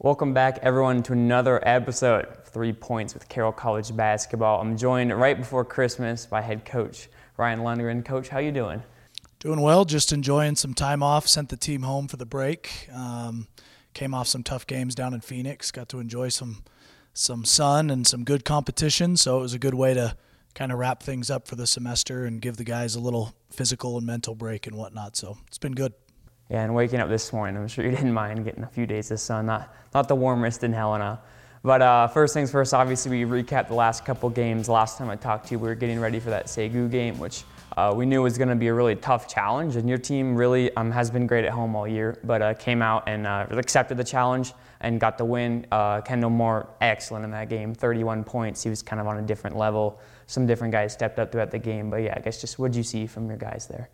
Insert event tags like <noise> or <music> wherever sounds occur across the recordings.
Welcome back, everyone, to another episode of Three Points with Carroll College Basketball. I'm joined right before Christmas by head coach Ryan Lundgren. Coach, how you doing? Doing well. Just enjoying some time off. Sent the team home for the break. Um, came off some tough games down in Phoenix. Got to enjoy some some sun and some good competition. So it was a good way to kind of wrap things up for the semester and give the guys a little physical and mental break and whatnot. So it's been good. Yeah, and waking up this morning, I'm sure you <laughs> didn't mind getting a few days of sun. Not, not the warmest in Helena. But uh, first things first, obviously, we recapped the last couple games. Last time I talked to you, we were getting ready for that Sagu game, which uh, we knew was going to be a really tough challenge. And your team really um, has been great at home all year, but uh, came out and uh, accepted the challenge and got the win. Uh, Kendall Moore, excellent in that game, 31 points. He was kind of on a different level. Some different guys stepped up throughout the game. But yeah, I guess just what did you see from your guys there?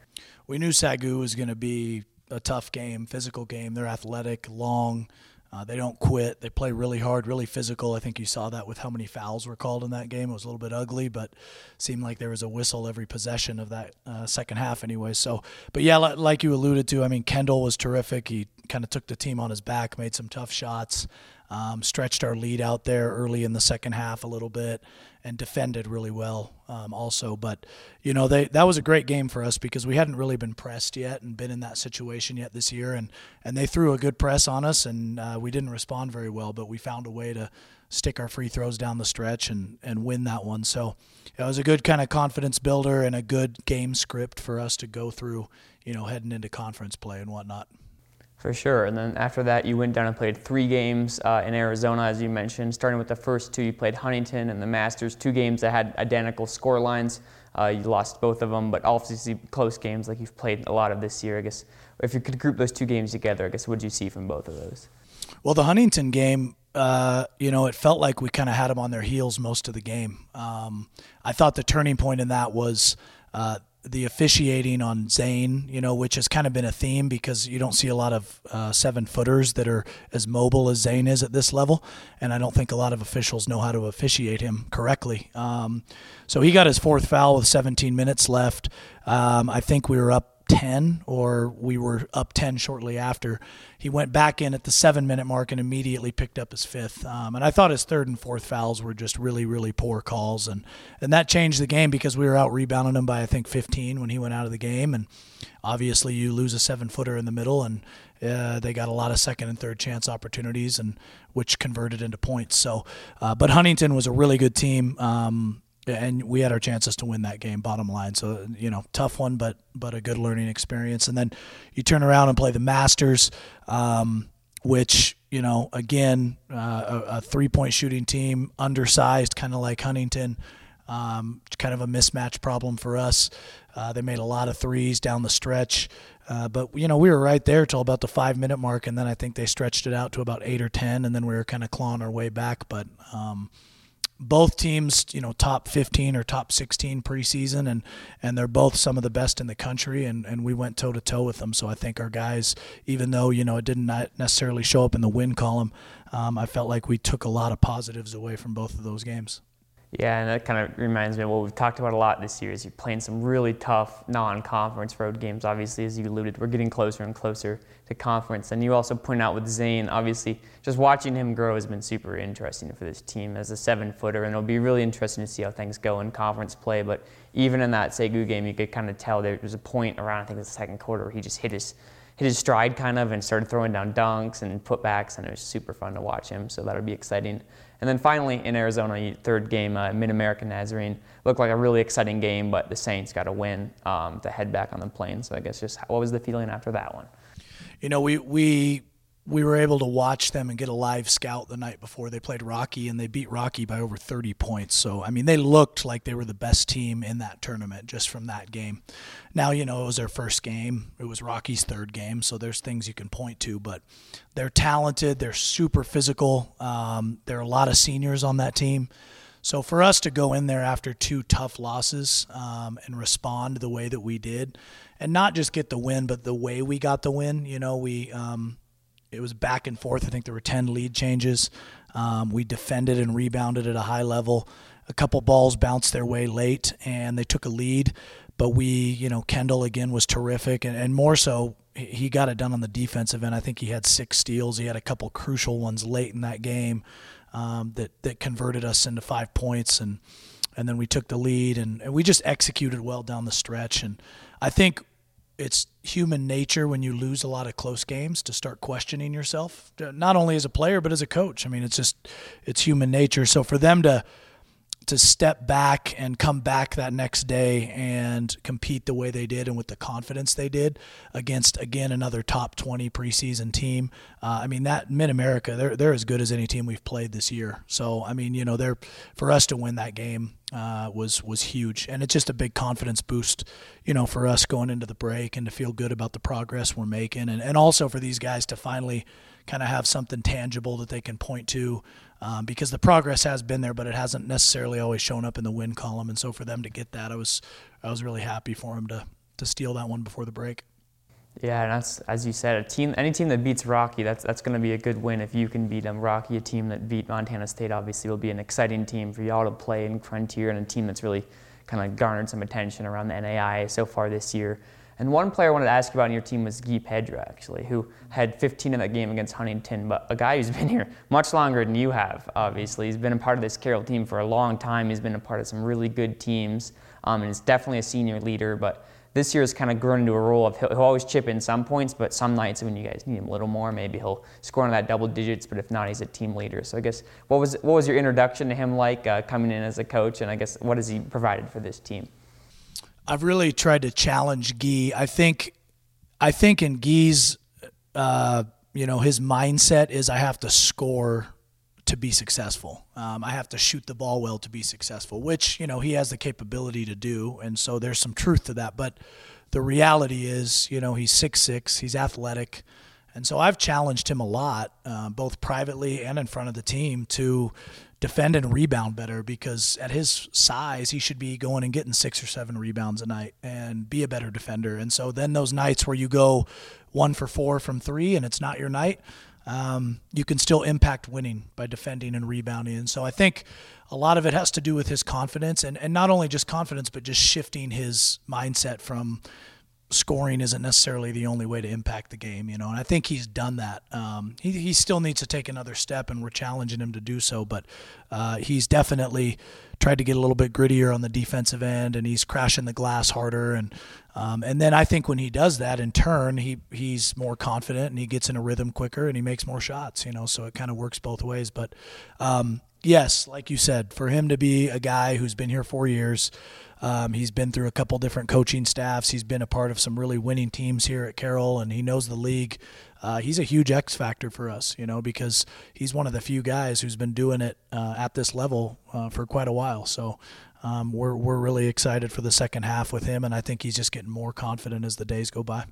We knew Sagu was going to be a tough game, physical game. They're athletic, long. Uh, they don't quit. They play really hard, really physical. I think you saw that with how many fouls were called in that game. It was a little bit ugly, but seemed like there was a whistle every possession of that uh, second half, anyway. So, but yeah, like you alluded to, I mean, Kendall was terrific. He kind of took the team on his back, made some tough shots, um, stretched our lead out there early in the second half a little bit, and defended really well um, also. But you know, they that was a great game for us because we hadn't really been pressed yet and been in that situation yet this year, and and they threw a good press on us, and uh, we didn't respond very well, but we found a way to stick our free throws down the stretch and and win that one. So it was a good kind of confidence builder and a good game script for us to go through, you know, heading into conference play and whatnot. For sure. And then after that, you went down and played three games uh, in Arizona, as you mentioned. Starting with the first two, you played Huntington and the Master's, two games that had identical score lines. Uh, you lost both of them, but obviously close games like you've played a lot of this year. I guess if you could group those two games together, I guess what did you see from both of those? Well, the Huntington game, uh, you know, it felt like we kind of had them on their heels most of the game. Um, I thought the turning point in that was uh, the officiating on Zane, you know, which has kind of been a theme because you don't see a lot of uh, seven footers that are as mobile as Zane is at this level, and I don't think a lot of officials know how to officiate him correctly. Um, so he got his fourth foul with 17 minutes left. Um, I think we were up 10 or we were up 10 shortly after. He went back in at the seven minute mark and immediately picked up his fifth. Um, and I thought his third and fourth fouls were just really, really poor calls. And, and that changed the game because we were out rebounding him by, I think, 15 when he went out of the game. And obviously, you lose a seven footer in the middle, and uh, they got a lot of second and third chance opportunities, and which converted into points. So, uh, but Huntington was a really good team. Um, and we had our chances to win that game. Bottom line, so you know, tough one, but but a good learning experience. And then you turn around and play the Master's, um, which you know, again, uh, a, a three point shooting team, undersized, kind of like Huntington. Um, kind of a mismatch problem for us. Uh, they made a lot of threes down the stretch, uh, but you know we were right there till about the five minute mark, and then I think they stretched it out to about eight or ten, and then we were kind of clawing our way back. But um, both teams, you know, top 15 or top 16 preseason, and and they're both some of the best in the country, and, and we went toe to toe with them. So I think our guys, even though you know it didn't necessarily show up in the win column, um, I felt like we took a lot of positives away from both of those games. Yeah, and that kind of reminds me of what we've talked about a lot this year is you're playing some really tough non-conference road games. Obviously, as you alluded, we're getting closer and closer to conference. And you also point out with Zane, obviously, just watching him grow has been super interesting for this team as a seven-footer, and it'll be really interesting to see how things go in conference play. But even in that Sagu game, you could kind of tell there was a point around I think the second quarter where he just hit his hit his stride kind of and started throwing down dunks and putbacks, and it was super fun to watch him. So that'll be exciting. And then finally in Arizona, third game, uh, Mid American Nazarene looked like a really exciting game, but the Saints got a win um, to head back on the plane. So I guess just what was the feeling after that one? You know, we we we were able to watch them and get a live scout the night before they played Rocky, and they beat Rocky by over 30 points. So, I mean, they looked like they were the best team in that tournament just from that game. Now, you know, it was their first game, it was Rocky's third game, so there's things you can point to, but they're talented, they're super physical. Um, there are a lot of seniors on that team. So, for us to go in there after two tough losses um, and respond the way that we did, and not just get the win, but the way we got the win, you know, we. Um, it was back and forth. I think there were 10 lead changes. Um, we defended and rebounded at a high level. A couple balls bounced their way late and they took a lead. but we, you know, Kendall again was terrific, and, and more so, he got it done on the defensive end. I think he had six steals. He had a couple crucial ones late in that game um, that that converted us into five points, and and then we took the lead, and, and we just executed well down the stretch. And I think it's human nature when you lose a lot of close games to start questioning yourself, not only as a player but as a coach. I mean, it's just it's human nature. So for them to to step back and come back that next day and compete the way they did and with the confidence they did against again another top 20 preseason team. Uh, I mean that Mid America they're they're as good as any team we've played this year. So I mean you know they're for us to win that game uh, was was huge and it's just a big confidence boost you know for us going into the break and to feel good about the progress we're making and and also for these guys to finally kind of have something tangible that they can point to um, because the progress has been there, but it hasn't necessarily always shown up in the win column. And so for them to get that, I was I was really happy for them to to steal that one before the break. Yeah, and that's as you said, a team any team that beats Rocky, that's that's going to be a good win if you can beat them. Rocky, a team that beat Montana State, obviously will be an exciting team for y'all to play in Frontier, and a team that's really kind of garnered some attention around the NAIA so far this year. And one player I wanted to ask you about on your team was Guy Pedra, actually, who had 15 in that game against Huntington, but a guy who's <laughs> been here much longer than you have, obviously. He's been a part of this Carroll team for a long time. He's been a part of some really good teams, um, and he's definitely a senior leader, but this year has kind of grown into a role of he'll, he'll, always chip in some points, but some nights when you guys need him a little more, maybe he'll score in that double digits. But if not, he's a team leader. So I guess what was what was your introduction to him like uh, coming in as a coach, and I guess what has he provided for this team? I've really tried to challenge Guy. I think, I think in Guy's, uh, you know, his mindset is I have to score to be successful. Um, I have to shoot the ball well to be successful, which you know he has the capability to do, and so there's some truth to that. But the reality is, you know, he's six six, he's athletic, and so I've challenged him a lot, uh, both privately and in front of the team, to defend and rebound better because at his size, he should be going and getting six or seven rebounds a night and be a better defender. And so then those nights where you go one for four from three and it's not your night, um, you can still impact winning by defending and rebounding. And so I think a lot of it has to do with his confidence and, and not only just confidence, but just shifting his mindset from – scoring isn't necessarily the only way to impact the game, you know. And I think he's done that. Um, he he still needs to take another step, and we're challenging him to do so. But uh, he's definitely tried to get a little bit grittier on the defensive end, and he's crashing the glass harder. And um, and then I think when he does that, in turn, he he's more confident and he gets in a rhythm quicker and he makes more shots, you know. So it kind of works both ways. But um, yes, like you said, for him to be a guy who's been here four years. Um, he's been through a couple different coaching staffs. He's been a part of some really winning teams here at Carroll, and he knows the league. Uh, he's a huge X factor for us, you know, because he's one of the few guys who's been doing it uh, at this level uh, for quite a while. So um, we're we're really excited for the second half with him, and I think he's just getting more confident as the days go by.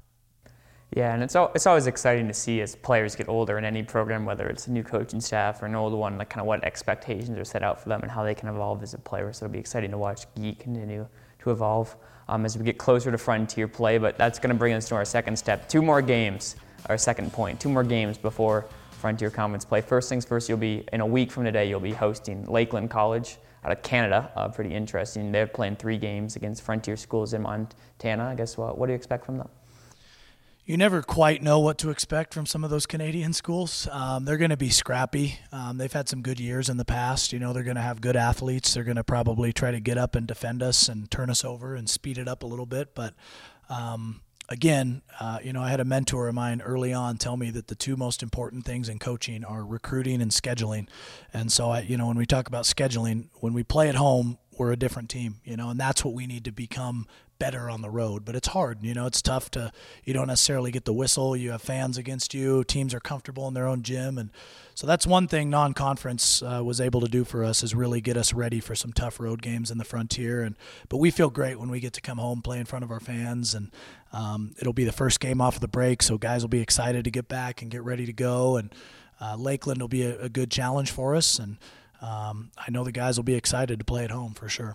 Yeah, and it's it's always exciting to see as players get older in any program, whether it's a new coaching staff or an old one, like kind of what expectations are set out for them and how they can evolve as a player. So it'll be exciting to watch Guy continue to evolve um, as we get closer to frontier play. But that's going to bring us to our second step: two more games, our second point, two more games before frontier conference play. First things first, you'll be in a week from today. You'll be hosting Lakeland College out of Canada. Uh, pretty interesting. They're playing three games against frontier schools in Montana. I guess what, what do you expect from them? you never quite know what to expect from some of those Canadian schools. Um, they're going to be scrappy. Um, they've had some good years in the past. You know, they're going to have good athletes. They're going to probably try to get up and defend us and turn us over and speed it up a little bit. But um, again, uh, you know, I had a mentor of mine early on tell me that the two most important things in coaching are recruiting and scheduling. And so, I, you know, when we talk about scheduling, when we play at home, we're a different team, you know, and that's what we need to become better on the road. But it's hard, you know, it's tough to, you don't necessarily get the whistle. You have fans against you. Teams are comfortable in their own gym. And so that's one thing non conference uh, was able to do for us is really get us ready for some tough road games in the frontier. And, but we feel great when we get to come home, play in front of our fans. And um, it'll be the first game off of the break. So guys will be excited to get back and get ready to go. And uh, Lakeland will be a, a, good challenge for us. And um, I know the guys will be excited to play at home for sure.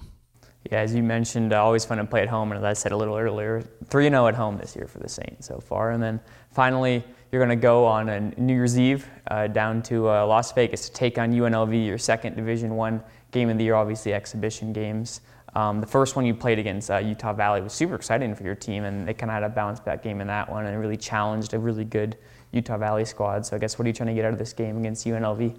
Yeah, as you mentioned, always fun to play at home, and as I said a little earlier, 3 0 at home this year for the Saints so far. And then finally, you're going to go on a New Year's Eve uh, down to uh, Las Vegas to take on UNLV, your second Division One game of the year, obviously exhibition games. Um, the first one you played against uh, Utah Valley was super exciting for your team, and they kind of had a bounce back game in that one, and really challenged a really good Utah Valley squad. So I guess what are you trying to get out of this game against UNLV?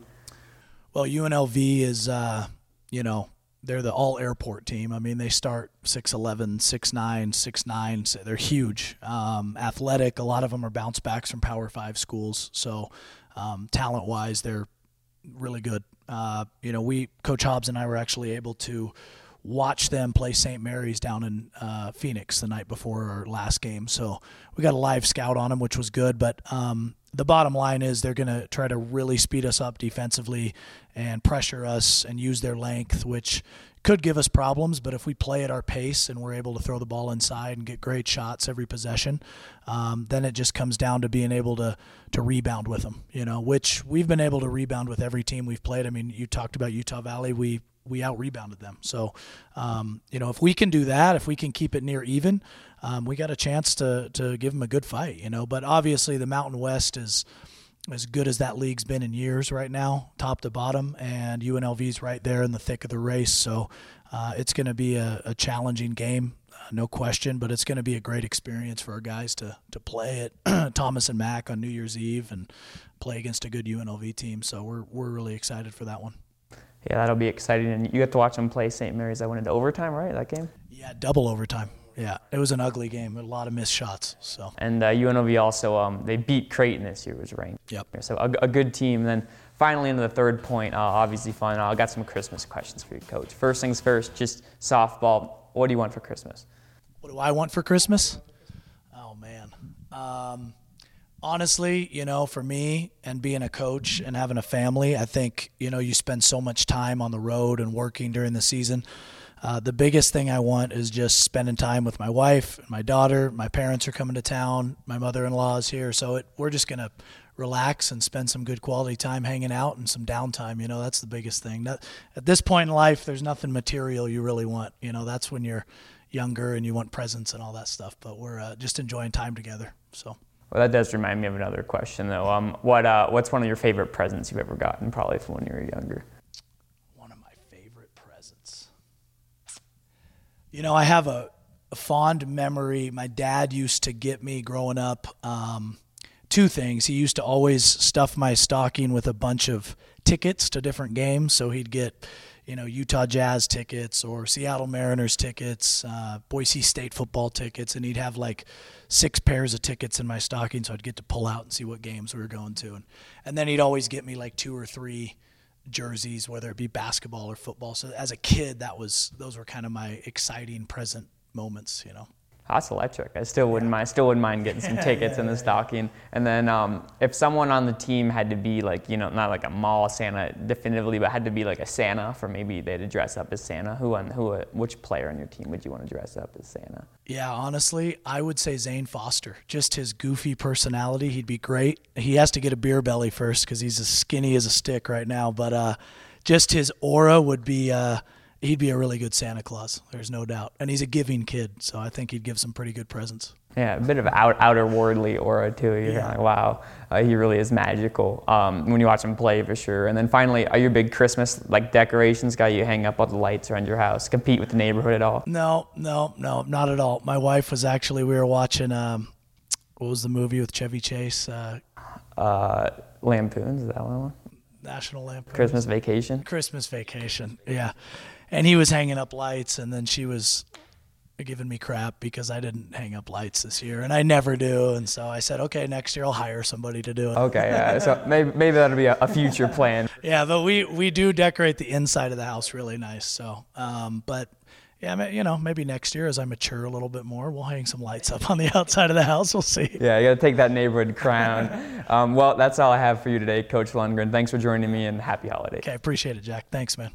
Well, UNLV is, uh, you know, they're the all airport team. I mean, they start 6'11, 6'9, 6'9. So they're huge. Um, athletic. A lot of them are bounce backs from Power Five schools. So, um, talent wise, they're really good. Uh, you know, we, Coach Hobbs and I were actually able to watch them play St. Mary's down in uh, Phoenix the night before our last game. So we got a live scout on them, which was good. But um, the bottom line is they're going to try to really speed us up defensively and pressure us and use their length, which could give us problems. But if we play at our pace and we're able to throw the ball inside and get great shots every possession, um, then it just comes down to being able to to rebound with them. You know, which we've been able to rebound with every team we've played. I mean, you talked about Utah Valley. We we out rebounded them. So, um, you know, if we can do that, if we can keep it near even, um, we got a chance to to give them a good fight. You know, but obviously the Mountain West is as good as that league's been in years right now, top to bottom, and UNLV's right there in the thick of the race. So uh, it's going to be a, a, challenging game, uh, no question, but it's going to be a great experience for our guys to to play at <clears throat> Thomas and Mack on New Year's Eve and play against a good UNLV team. So we're we're really excited for that one. Yeah, that'll be exciting. And you get to watch them play St. Mary's. I went into overtime, right? That game. Yeah, double overtime. Yeah, it was an ugly game. A lot of missed shots. So. And uh, UNLV also um, they beat Creighton this year. Was ranked. Yep. So a, a good team. And then finally into the third point, uh, obviously fun. I got some Christmas questions for you, Coach. First things first, just softball. What do you want for Christmas? What do I want for Christmas? Oh man. Um, honestly, you know, for me and being a coach and having a family, I think, you know, you spend so much time on the road and working during the season. Uh, the biggest thing I want is just spending time with my wife, my daughter. My parents are coming to town. My mother-in-law is here, so it, we're just gonna relax and spend some good quality time hanging out and some downtime. You know, that's the biggest thing. At this point in life, there's nothing material you really want. You know, that's when you're younger and you want presents and all that stuff. But we're uh, just enjoying time together. So. Well, that does remind me of another question, though. Um, what uh, what's one of your favorite presents you've ever gotten, probably from when you were younger? One of my favorite presents. You know, I have a, a fond memory. My dad used to get me growing up um, two things. He used to always stuff my stocking with a bunch of tickets to different games. So he'd get, you know, Utah Jazz tickets or Seattle Mariners tickets, uh, Boise State football tickets, and he'd have like six pairs of tickets in my stocking, so I'd get to pull out and see what games we were going to. And, and then he'd always get me like two or three jerseys, whether it be basketball or football. So as a kid, that was those were kind of my exciting present moments, you know. That's electric. I still wouldn't mind. Still wouldn't mind getting some <laughs> tickets in the stocking. And then um, if someone on the team had to be like, you know, not like a mall Santa definitively, but had to be like a Santa for maybe they had to dress up as Santa. Who on who? Which player on your team would you want to dress up as Santa? Yeah, honestly, I would say Zane Foster. Just his goofy personality, he'd be great. He has to get a beer belly first because he's as skinny as a stick right now. But uh, just his aura would be. Uh, he'd be a really good Santa Claus. There's no doubt, and he's a giving kid, so I think he'd give some pretty good presents. Yeah, a bit of out, outer worldly aura too. You're yeah. like, wow, uh, he really is magical um, when you watch him play for sure. And then finally, are you a big Christmas like decorations guy? You hang up all the lights around your house, compete with the neighborhood at all? No, no, no, not at all. My wife was actually we were watching. Um, what was the movie with Chevy Chase? Uh, uh, Lampoon's, is that one? National Lampoon's. Christmas Vacation. Christmas Vacation, yeah and he was hanging up lights, and then she was giving me crap because I didn't hang up lights this year, and I never do. And so I said, okay, next year I'll hire somebody to do it. Okay, yeah. <laughs> so maybe, maybe that'll be a, a, future plan. yeah, but we we do decorate the inside of the house really nice. So, um, but yeah, you know, maybe next year as I mature a little bit more, we'll hang some lights up on the <laughs> outside of the house. We'll see. Yeah, you got to take that neighborhood crown. <laughs> um, well, that's all I have for you today, Coach Lundgren. Thanks for joining me, and happy holidays. Okay, appreciate it, Jack. Thanks, man.